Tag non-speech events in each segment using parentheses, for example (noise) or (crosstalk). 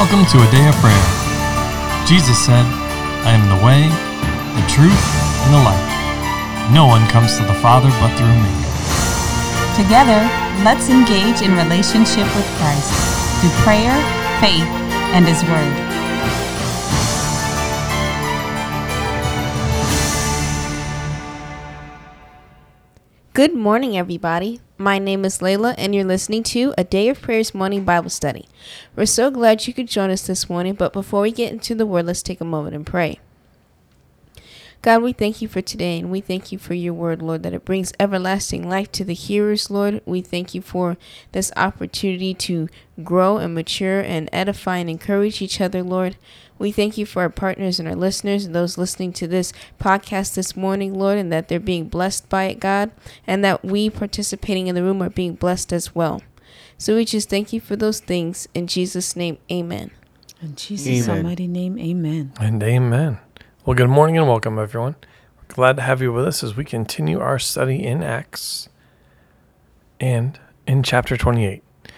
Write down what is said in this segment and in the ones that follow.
Welcome to a day of prayer. Jesus said, I am the way, the truth, and the life. No one comes to the Father but through me. Together, let's engage in relationship with Christ through prayer, faith, and His Word. Good morning, everybody. My name is Layla, and you're listening to a Day of Prayers morning Bible study. We're so glad you could join us this morning, but before we get into the Word, let's take a moment and pray. God, we thank you for today, and we thank you for your word, Lord, that it brings everlasting life to the hearers, Lord. We thank you for this opportunity to grow and mature and edify and encourage each other, Lord. We thank you for our partners and our listeners and those listening to this podcast this morning, Lord, and that they're being blessed by it, God, and that we participating in the room are being blessed as well. So we just thank you for those things. In Jesus' name, amen. In Jesus' Amen. almighty name, amen. And amen. Well, good morning and welcome, everyone. Glad to have you with us as we continue our study in Acts and in chapter 28. And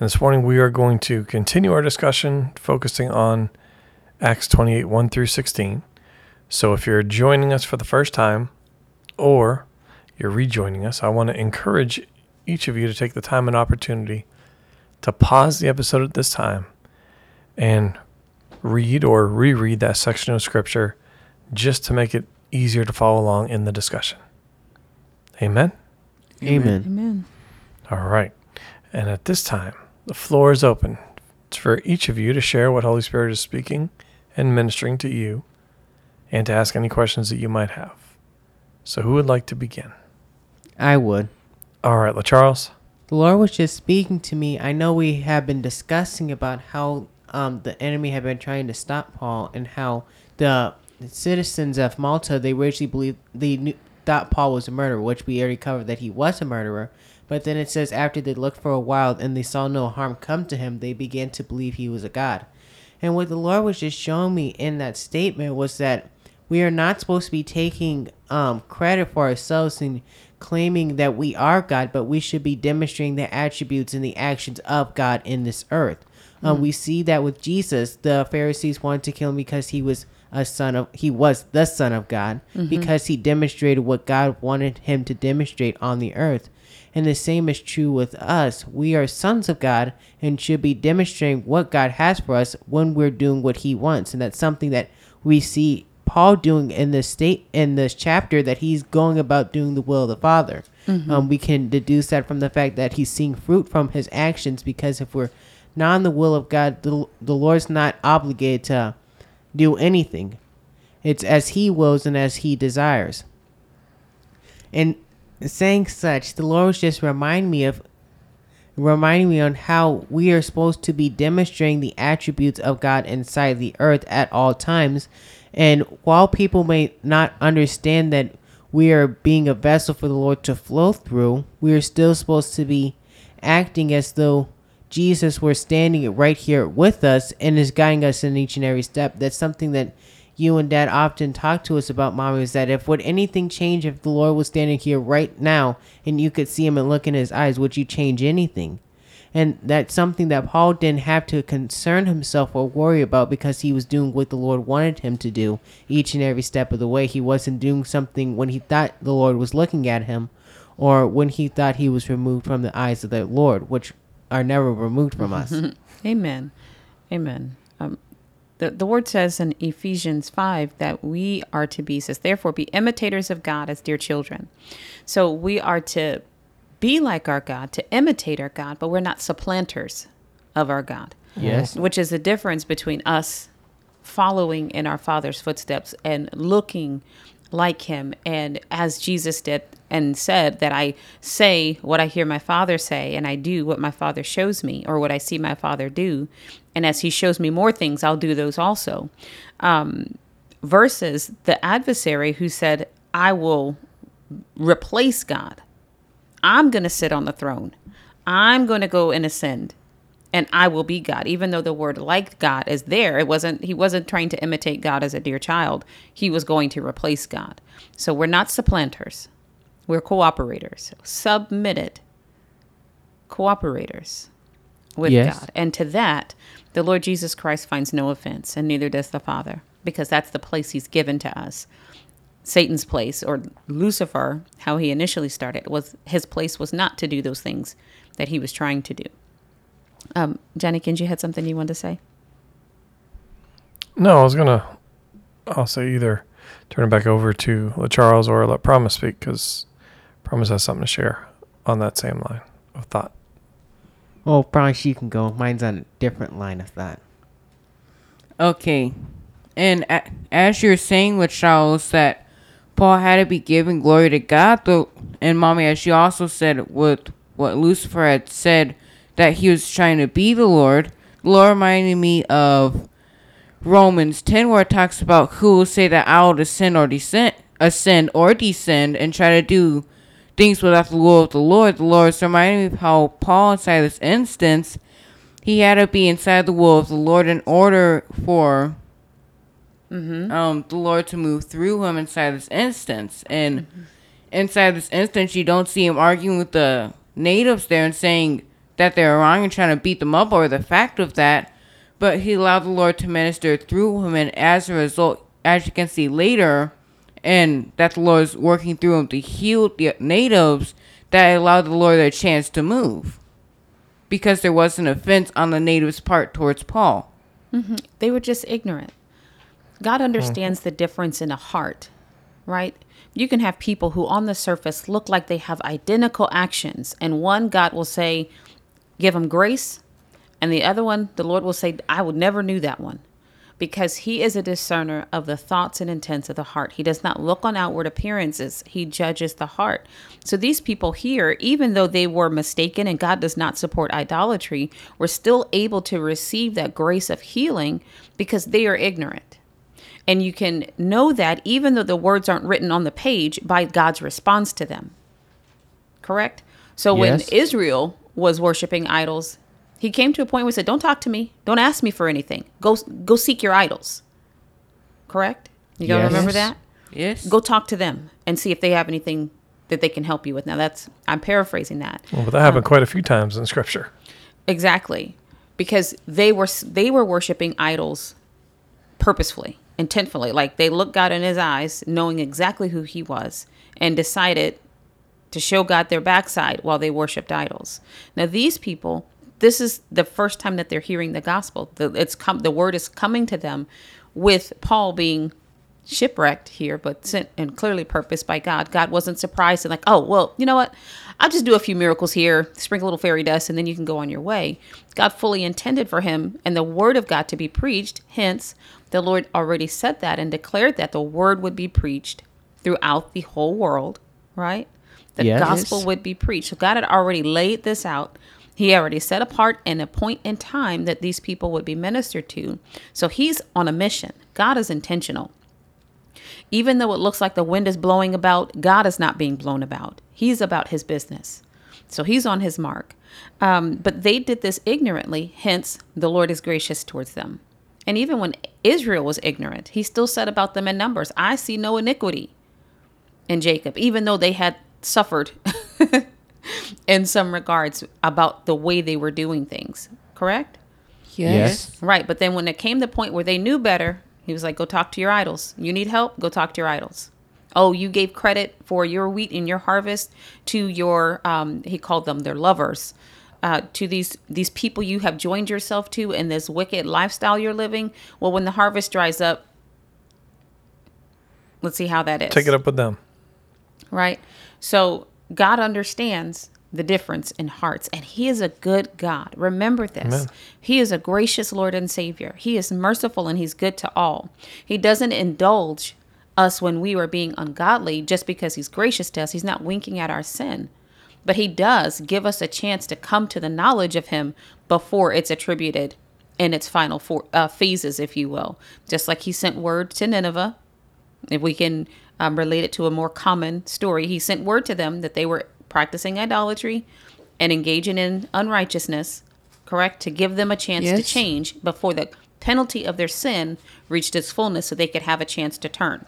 this morning we are going to continue our discussion focusing on Acts 28 1 through 16. So if you're joining us for the first time or you're rejoining us, I want to encourage each of you to take the time and opportunity to pause the episode at this time and read or reread that section of scripture just to make it easier to follow along in the discussion. Amen. Amen. Amen. All right. And at this time, the floor is open It's for each of you to share what Holy Spirit is speaking and ministering to you and to ask any questions that you might have. So, who would like to begin? I would. All right, LaCharles. The Lord was just speaking to me. I know we have been discussing about how um, the enemy had been trying to stop Paul and how the citizens of Malta they originally believed they knew, thought Paul was a murderer, which we already covered that he was a murderer. But then it says after they looked for a while and they saw no harm come to him, they began to believe he was a god. And what the Lord was just showing me in that statement was that we are not supposed to be taking um, credit for ourselves and claiming that we are God, but we should be demonstrating the attributes and the actions of God in this earth. Um, we see that with Jesus, the Pharisees wanted to kill him because he was a son of he was the son of God because he demonstrated what God wanted him to demonstrate on the earth. And the same is true with us. We are sons of God and should be demonstrating what God has for us when we're doing what he wants. And that's something that we see Paul doing in this state in this chapter that he's going about doing the will of the Father. Um, we can deduce that from the fact that he's seeing fruit from his actions because if we're not in the will of God, the, the Lord's not obligated to do anything. It's as he wills and as he desires. And saying such, the Lord was just remind me of reminding me on how we are supposed to be demonstrating the attributes of God inside the earth at all times. And while people may not understand that we are being a vessel for the Lord to flow through, we are still supposed to be acting as though Jesus were standing right here with us and is guiding us in each and every step. That's something that you and dad often talk to us about, mommy, is that if would anything change if the Lord was standing here right now and you could see him and look in his eyes, would you change anything? And that's something that Paul didn't have to concern himself or worry about because he was doing what the Lord wanted him to do each and every step of the way. He wasn't doing something when he thought the Lord was looking at him or when he thought he was removed from the eyes of the Lord, which are never removed from us. (laughs) Amen. Amen. Um, the, the word says in Ephesians 5 that we are to be, says, therefore be imitators of God as dear children. So we are to be like our God, to imitate our God, but we're not supplanters of our God. Yes. Which is the difference between us following in our Father's footsteps and looking like Him. And as Jesus did and said, that I say what I hear my Father say and I do what my Father shows me or what I see my Father do. And as He shows me more things, I'll do those also. Um, versus the adversary who said, I will replace God. I'm going to sit on the throne. I'm going to go and ascend and I will be God. Even though the word like God is there, it wasn't he wasn't trying to imitate God as a dear child. He was going to replace God. So we're not supplanters. We're cooperators. Submitted cooperators with Yes. God. And to that, the Lord Jesus Christ finds no offense, and neither does the Father, because that's the place he's given to us. Satan's place, or Lucifer, how he initially started, was his place was not to do those things that he was trying to do. Um, Jannykins, you had something you wanted to say? No, I was gonna. I'll say either turn it back over to LaCharles or let Promise speak because Promise has something to share on that same line of thought. Oh, probably she can go. Mine's on a different line of thought. Okay. And a- as you're saying with Charles that Paul had to be giving glory to God, though, and mommy, as you also said with what Lucifer had said that he was trying to be the Lord, the Lord reminded me of Romans 10 where it talks about who will say that I will descend or descend, ascend or descend and try to do things without the will of the Lord. The Lord's reminding me of how Paul inside this instance he had to be inside the will of the Lord in order for um, the Lord to move through him inside this instance. And inside this instance, you don't see him arguing with the natives there and saying that they're wrong and trying to beat them up or the fact of that. But he allowed the Lord to minister through him, and as a result, as you can see later, and that the Lord is working through him to heal the natives, that allowed the Lord a chance to move because there was an offense on the natives' part towards Paul. Mm-hmm. They were just ignorant. God understands the difference in a heart, right? You can have people who on the surface look like they have identical actions, and one God will say, give them grace, and the other one, the Lord will say, I would never knew that one. Because he is a discerner of the thoughts and intents of the heart. He does not look on outward appearances, he judges the heart. So these people here, even though they were mistaken and God does not support idolatry, were still able to receive that grace of healing because they are ignorant. And you can know that even though the words aren't written on the page by God's response to them. Correct? So when Israel was worshiping idols, he came to a point where he said, Don't talk to me. Don't ask me for anything. Go go seek your idols. Correct? You gotta Yes. remember that? Yes. Go talk to them and see if they have anything that they can help you with. Now that's I'm paraphrasing that. Well, but that happened um, quite a few times in Scripture. Exactly. Because they were they were worshiping idols purposefully, intentfully. Like they looked God in his eyes, knowing exactly who he was, and decided to show God their backside while they worshiped idols. Now these people, this is the first time that they're hearing the gospel. The it's come the word is coming to them with Paul being shipwrecked here, but sent and clearly purposed by God. God wasn't surprised and like, oh, well, you know what? I'll just do a few miracles here, sprinkle a little fairy dust, and then you can go on your way. God fully intended for him and the word of God to be preached. Hence, the Lord already said that and declared that the word would be preached throughout the whole world, right? The Yes. gospel would be preached. So God had already laid this out. He already set apart in a point in time that these people would be ministered to. So he's on a mission. God is intentional. Even though it looks like the wind is blowing about, God is not being blown about. He's about his business. So he's on his mark. Um, but they did this ignorantly, hence, the Lord is gracious towards them. And even when Israel was ignorant, he still said about them in Numbers, I see no iniquity in Jacob, even though they had suffered (laughs) in some regards about the way they were doing things. Correct? Yes. Right. But then when it came to the point where they knew better, he was like, go talk to your idols. You need help? Go talk to your idols. Oh, you gave credit for your wheat and your harvest to your, um, he called them their lovers, uh, to these these people you have joined yourself to in this wicked lifestyle you're living. Well, when the harvest dries up, let's see how that is Take it up with them. Right? So God understands the difference in hearts, and He is a good God. Remember this. Amen. He is a gracious Lord and Savior. He is merciful and He's good to all. He doesn't indulge us when we are being ungodly just because He's gracious to us. He's not winking at our sin. But He does give us a chance to come to the knowledge of Him before it's attributed in its final four, uh, phases, if you will. Just like He sent word to Nineveh, if we can um, relate it to a more common story, he sent word to them that they were practicing idolatry and engaging in unrighteousness, correct? To give them a chance to change before the penalty of their sin reached its fullness so they could have a chance to turn.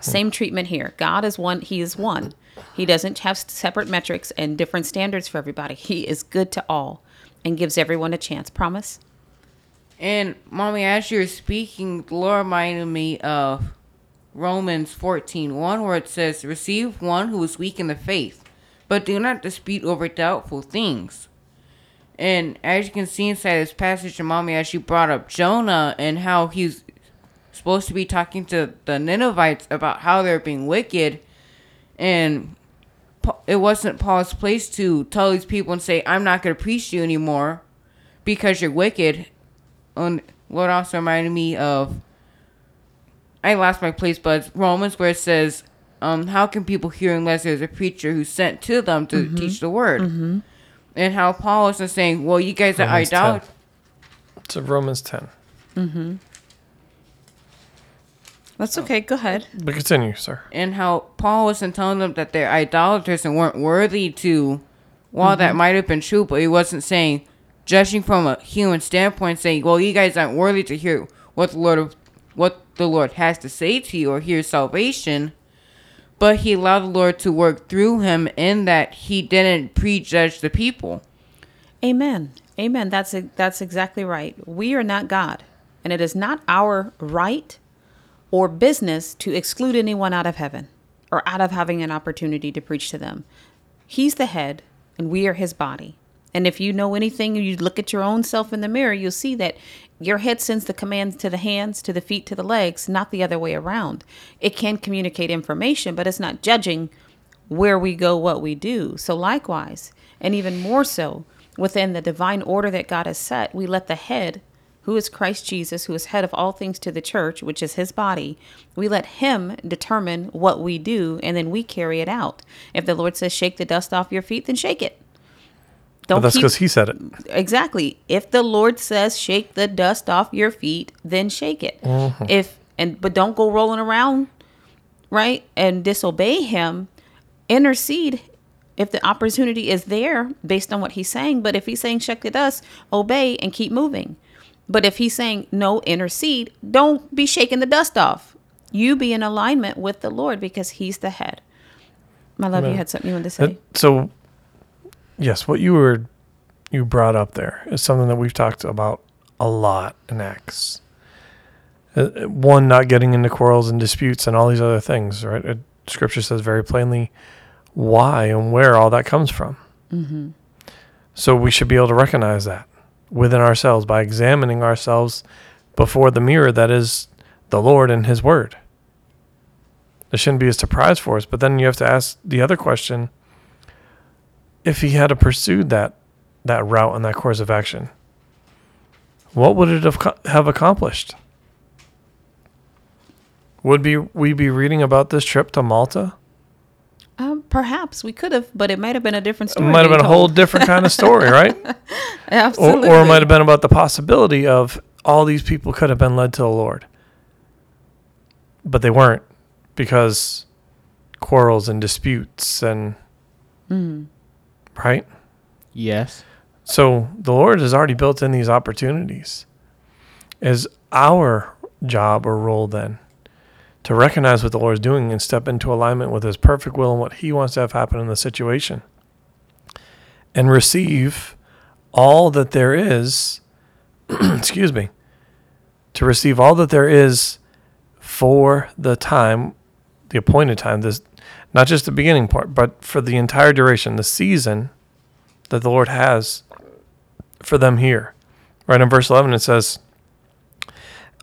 Same treatment here. God is one, He is one. He doesn't have separate metrics and different standards for everybody. He is good to all. and gives everyone a chance. Promise? And mommy, as you're speaking, the Lord reminded me of Romans 14, 1, where it says, Receive one who is weak in the faith, but do not dispute over doubtful things. And as you can see inside this passage, and mommy, you brought up Jonah and how he's supposed to be talking to the Ninevites about how they're being wicked, and it wasn't Paul's place to tell these people and say, I'm not going to preach to you anymore because you're wicked. And what also reminded me of, I lost my place, but Romans where it says, um, how can people hear unless there's a preacher who's sent to them to mm-hmm. teach the word? Mm-hmm. And how Paul was saying, well, you guys are Romans 10. idolaters. It's Romans 10. Mm-hmm. That's okay. Go ahead. But continue, sir. and how Paul wasn't telling them that they're idolaters and weren't worthy to. While that might have been true, but he wasn't saying, judging from a human standpoint, saying, "Well, you guys aren't worthy to hear what the Lord, what the Lord has to say to you or hear salvation." But he allowed the Lord to work through him in that he didn't prejudge the people. Amen. Amen. That's that's exactly right. We are not God, and it is not our right or business to exclude anyone out of heaven or out of having an opportunity to preach to them. He's the head, and we are his body. And if you know anything, you look at your own self in the mirror, you'll see that your head sends the commands to the hands, to the feet, to the legs, not the other way around. It can communicate information, but it's not judging where we go, what we do. So, likewise, and even more so, within the divine order that God has set, we let the head, who is Christ Jesus, who is head of all things to the church, which is his body, we let him determine what we do and then we carry it out. If the Lord says, shake the dust off your feet, then shake it. But Don't that's because he said it. exactly. If the lord says shake the dust off your feet then shake it. Mm-hmm. If and but don't go rolling around right and disobey him. Intercede if the opportunity is there based on what he's saying. But if he's saying shake the dust obey and keep moving. But if he's saying no intercede don't be shaking the dust off. You be in alignment with the lord because he's the head. My love you had something you wanted to say? so, yes, what you were you brought up there is something that we've talked about a lot in Acts. Uh, uh, One, not getting into quarrels and disputes and all these other things, right? It, scripture says very plainly why and where all that comes from. mm-hmm. So we should be able to recognize that within ourselves by examining ourselves before the mirror that is the Lord and His Word. It shouldn't be a surprise for us, but then you have to ask the other question: If He had pursued that that route and that course of action, what would it have have accomplished? Would be we be reading about this trip to Malta? Um, perhaps we could have, but it might have been a different It might have been a whole different kind of story, right? (laughs) or, Absolutely. or it might have been about the possibility of all these people could have been led to the Lord, but they weren't because quarrels and disputes and Mm. Right. Yes. So the Lord has already built in these opportunities. Is our job or role then to recognize what the Lord is doing and step into alignment with His perfect will and what He wants to have happen in the situation, and receive all that there is. (clears throat) excuse me. To receive all that there is for the time, the appointed time. This, not just the beginning part, but for the entire duration, the season that the Lord has for them here. Right in verse 11, it says,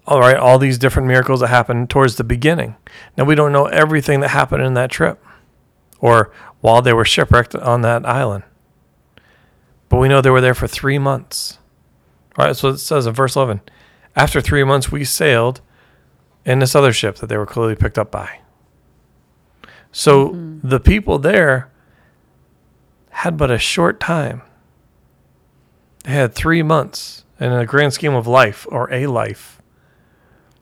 All right, all these different miracles that happened towards the beginning. Now, we don't know everything that happened in that trip or while they were shipwrecked on that island, but we know they were there for three months. All right, so it says in verse 11, After three months, we sailed in this other ship that they were clearly picked up by. So mm-hmm. the people there had but a short time. They had three months in a grand scheme of life or a life.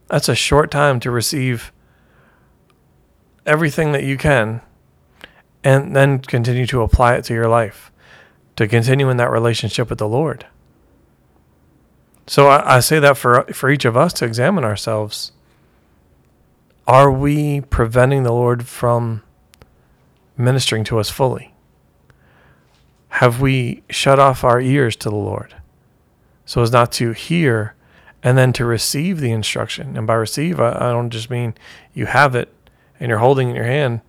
That's a short time to receive everything that you can and then continue to apply it to your life, to continue in that relationship with the Lord. So I, I say that for for each of us to examine ourselves. Are we preventing the Lord from ministering to us fully? have we shut off our ears to the Lord so as not to hear and then to receive the instruction? And by receive, I, I don't just mean you have it and you're holding in your hand,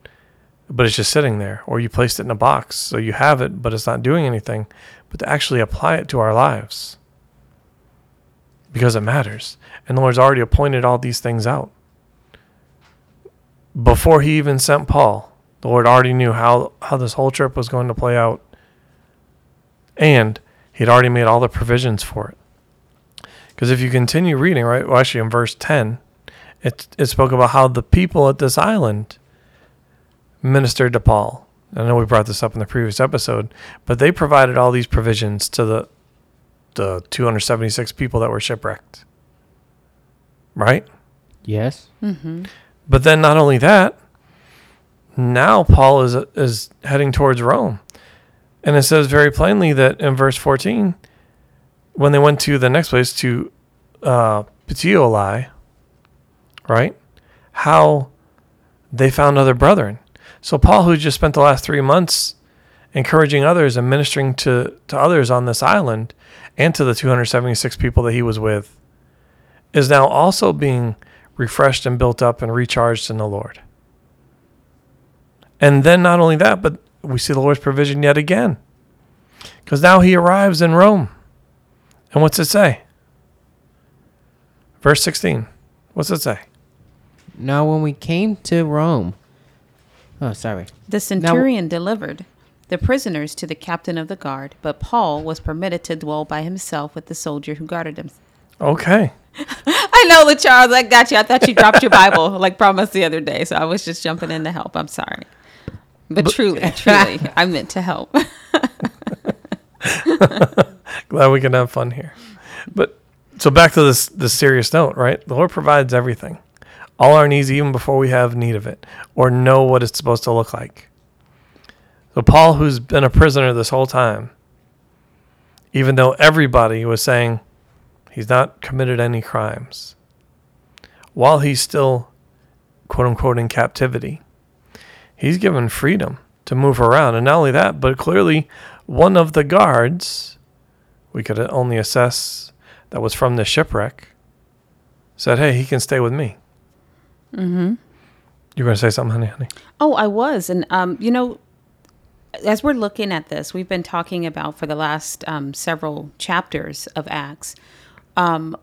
but it's just sitting there, or you placed it in a box. So you have it, but it's not doing anything, but to actually apply it to our lives because it matters. And the Lord's already appointed all these things out. Before he even sent Paul, the Lord already knew how, how this whole trip was going to play out. And he'd already made all the provisions for it. Because if you continue reading, right, well, actually in verse 10, it, it spoke about how the people at this island ministered to Paul. I know we brought this up in the previous episode, but they provided all these provisions to the the 276 people that were shipwrecked. Right? Yes. Mm-hmm. But then not only that, now Paul is is heading towards Rome. And it says very plainly that in verse 14 when they went to the next place to uh Puteoli, right? How they found other brethren. So Paul who just spent the last 3 months encouraging others and ministering to to others on this island and to the 276 people that he was with is now also being refreshed and built up and recharged in the Lord. And then not only that, but we see the Lord's provision yet again. Because now he arrives in Rome. And what's it say? Verse 16. What's it say? Now, when we came to Rome, oh, sorry. The centurion delivered the prisoners to the captain of the guard, but Paul was permitted to dwell by himself with the soldier who guarded him. Okay. (laughs) I know, La Charles, I got you. I thought you dropped your Bible (laughs) like promised the other day, so I was just jumping in to help. I'm sorry. But, truly, (laughs) truly, I meant to help. Glad we can have fun here. But so back to this this serious note, right? The Lord provides everything. All our needs even before we have need of it or know what it's supposed to look like. So Paul who's been a prisoner this whole time, even though everybody was saying he's not committed any crimes, while he's still quote unquote in captivity, he's given freedom to move around. And not only that, but clearly one of the guards, we could only assess that was from the shipwreck, said, Hey, he can stay with me. Mm-hmm. You're going to say something, honey, honey? Oh, I was. And, um, you know, as we're looking at this, we've been talking about for the last um, several chapters of Acts, um,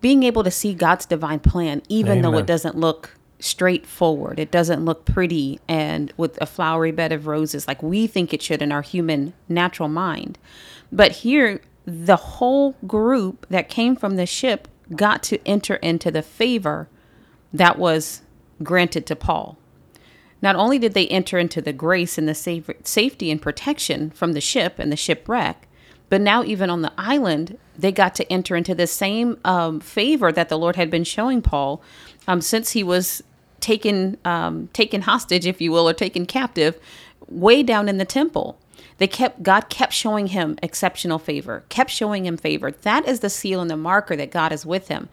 being able to see God's divine plan, even though it doesn't look straightforward, it doesn't look pretty and with a flowery bed of roses like we think it should in our human natural mind. But here, the whole group that came from the ship got to enter into the favor that was granted to Paul. Not only did they enter into the grace and the safe- safety and protection from the ship and the shipwreck, but now even on the island, they got to enter into the same um, favor that the Lord had been showing Paul um, since he was taken um, taken hostage, if you will, or taken captive, way down in the temple. They kept God kept showing him exceptional favor, kept showing him favor. That is the seal and the marker that God is with him.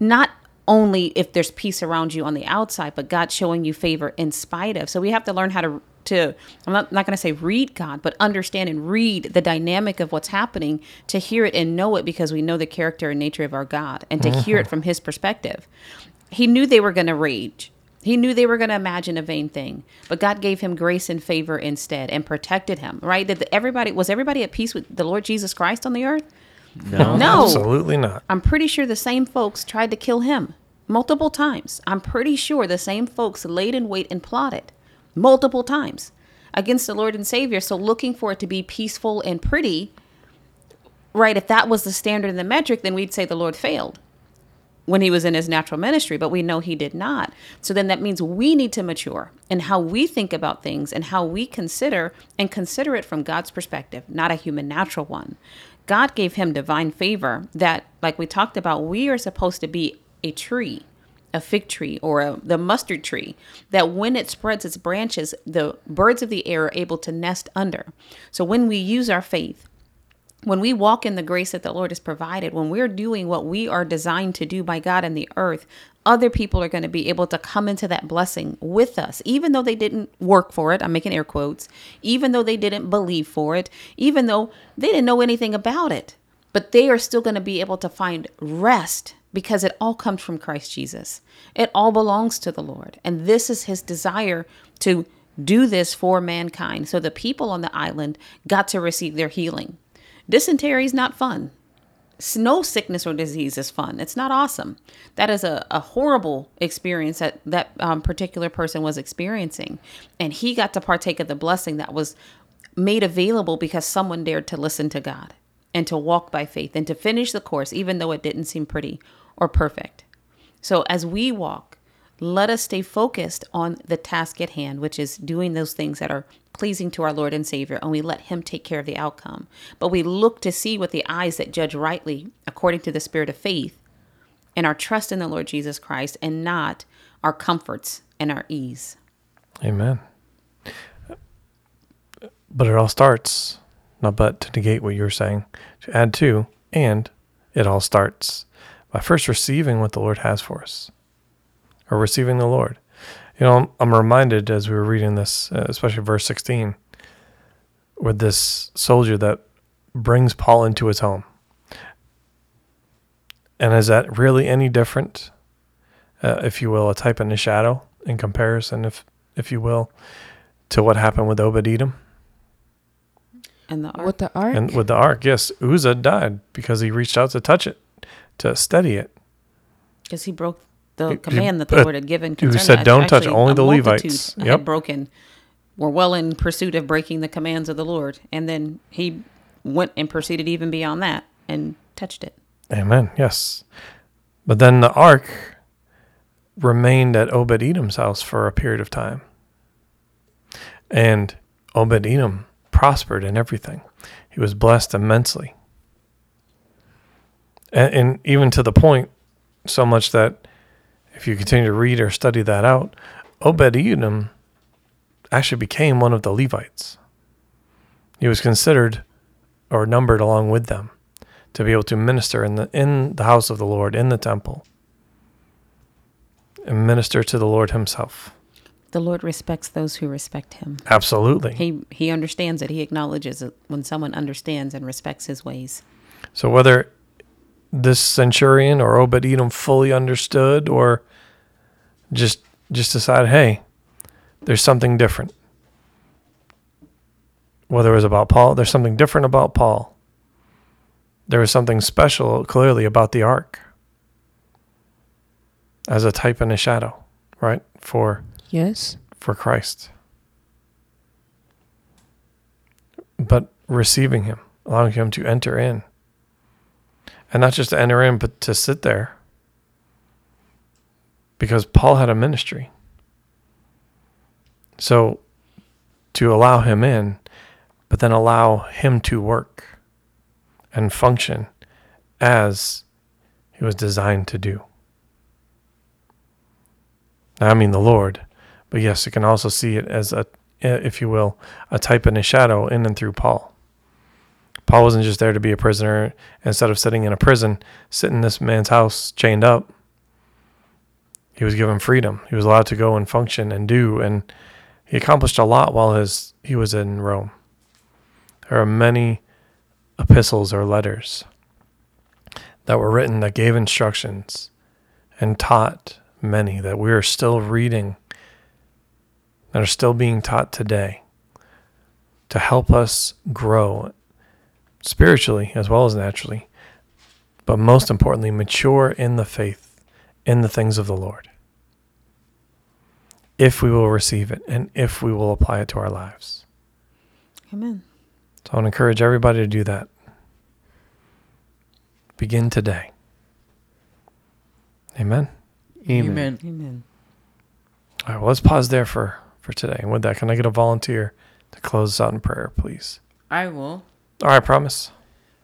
Not only if there's peace around you on the outside, but God showing you favor in spite of. So we have to learn how to to I'm not, not going to say read God, but understand and read the dynamic of what's happening to hear it and know it because we know the character and nature of our God and to hear it mm-hmm. from his perspective. He knew they were going to rage. He knew they were going to imagine a vain thing, but God gave him grace and favor instead and protected him. Right? Did the, everybody was everybody at peace with the Lord Jesus Christ on the earth? No. No. Absolutely not. I'm pretty sure the same folks tried to kill him multiple times. I'm pretty sure the same folks laid in wait and plotted multiple times against the Lord and Savior. So looking for it to be peaceful and pretty, right? If that was the standard and the metric, then we'd say the Lord failed when he was in his natural ministry, but we know he did not. So then that means we need to mature in how we think about things and how we consider and consider it from God's perspective, not a human natural one. God gave him divine favor that, like we talked about, we are supposed to be a tree, a fig tree, or a, the mustard tree, that when it spreads its branches, the birds of the air are able to nest under. So when we use our faith, when we walk in the grace that the Lord has provided, when we're doing what we are designed to do by God in the earth, other people are going to be able to come into that blessing with us, even though they didn't work for it. I'm making air quotes, even though they didn't believe for it, even though they didn't know anything about it. But they are still going to be able to find rest because it all comes from Christ Jesus. It all belongs to the Lord. And this is his desire to do this for mankind. So the people on the island got to receive their healing. Dysentery is not fun. No sickness or disease is fun. It's not awesome. That is a, a horrible experience that that um, particular person was experiencing. And he got to partake of the blessing that was made available because someone dared to listen to God and to walk by faith and to finish the course, even though it didn't seem pretty or perfect. So as we walk, let us stay focused on the task at hand, which is doing those things that are pleasing to our Lord and Savior, and we let Him take care of the outcome. But we look to see with the eyes that judge rightly, according to the spirit of faith, and our trust in the Lord Jesus Christ, and not our comforts and our ease. Amen. But it all starts, not but to negate what you're saying, to add to, and it all starts by first receiving what the Lord has for us, or receiving the Lord. You know, I'm reminded as we were reading this, uh, especially verse 16, with this soldier that brings Paul into his home. And is that really any different, uh, if you will, a type and a shadow in comparison, if if you will, to what happened with Obed Edom And the ark. With the ark? and with the ark? Yes, Uzzah died because he reached out to touch it, to study it. because he broke the He- command that uh, the Lord had given. who said. "Don't touch only the Levites." Yep. broken, were well in pursuit of breaking the commands of the Lord, and then he went and proceeded even beyond that and touched it. Amen. Yes. But then the ark remained at Obed Edom's house for a period of time. And Obed Edom prospered in everything. He was blessed immensely. And, and even to the point, so much that if you continue to read or study that out, Obed Edom actually became one of the Levites. He was considered or numbered along with them to be able to minister in the in the house of the Lord in the temple and minister to the Lord himself. The Lord respects those who respect Him. Absolutely. He He understands it. He acknowledges it when someone understands and respects His ways. So whether this centurion or Obed Edom fully understood or just just decided, hey, there's something different. Whether it was about Paul, there's something different about Paul. There was something special clearly about the ark as a type and a shadow, right? For yes. for Christ. But receiving him, allowing him to enter in. And not just to enter in, but to sit there. Because Paul had a ministry. So to allow him in, but then allow him to work and function as he was designed to do. Now, I mean the Lord, but yes, you can also see it as a, if you will, a type and a shadow in and through Paul. Paul wasn't just there to be a prisoner. Instead of sitting in a prison, sitting in this man's house chained up, he was given freedom. He was allowed to go and function and do, and he accomplished a lot while his he was in Rome. There are many epistles or letters that were written that gave instructions and taught many that we are still reading that are still being taught today to help us grow spiritually as well as naturally, but most importantly, mature in the faith, in the things of the Lord. If we will receive it and if we will apply it to our lives. Amen. So I want to encourage everybody to do that. Begin today. Amen. Amen. Amen. All right, well, let's pause there for, for today. And with that, can I get a volunteer to close us out in prayer, please? I will. All right, promise.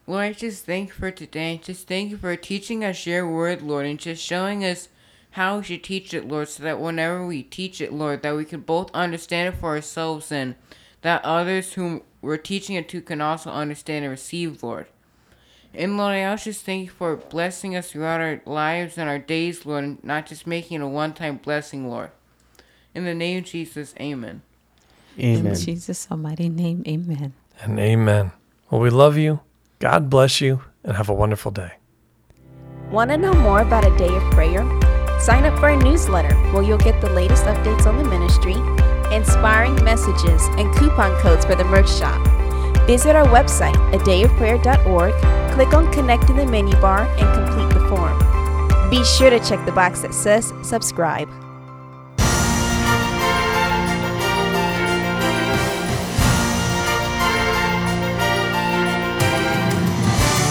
Lord, I just thank you for today. Just thank you for teaching us your word, Lord, and just showing us how we should teach it, Lord, so that whenever we teach it, Lord, that we can both understand it for ourselves and that others whom we're teaching it to can also understand and receive, Lord. And Lord, I also just thank you for blessing us throughout our lives and our days, Lord, and not just making it a one time blessing, Lord. In the name of Jesus, amen. Amen. In Jesus' almighty name, amen. And amen. Well, we love you. God bless you and have a wonderful day. Want to know more about a day of prayer? Sign up for our newsletter where you'll get the latest updates on the ministry, inspiring messages, and coupon codes for the merch shop. Visit our website, adayofprayer.org, click on Connect in the menu bar, and complete the form. Be sure to check the box that says subscribe.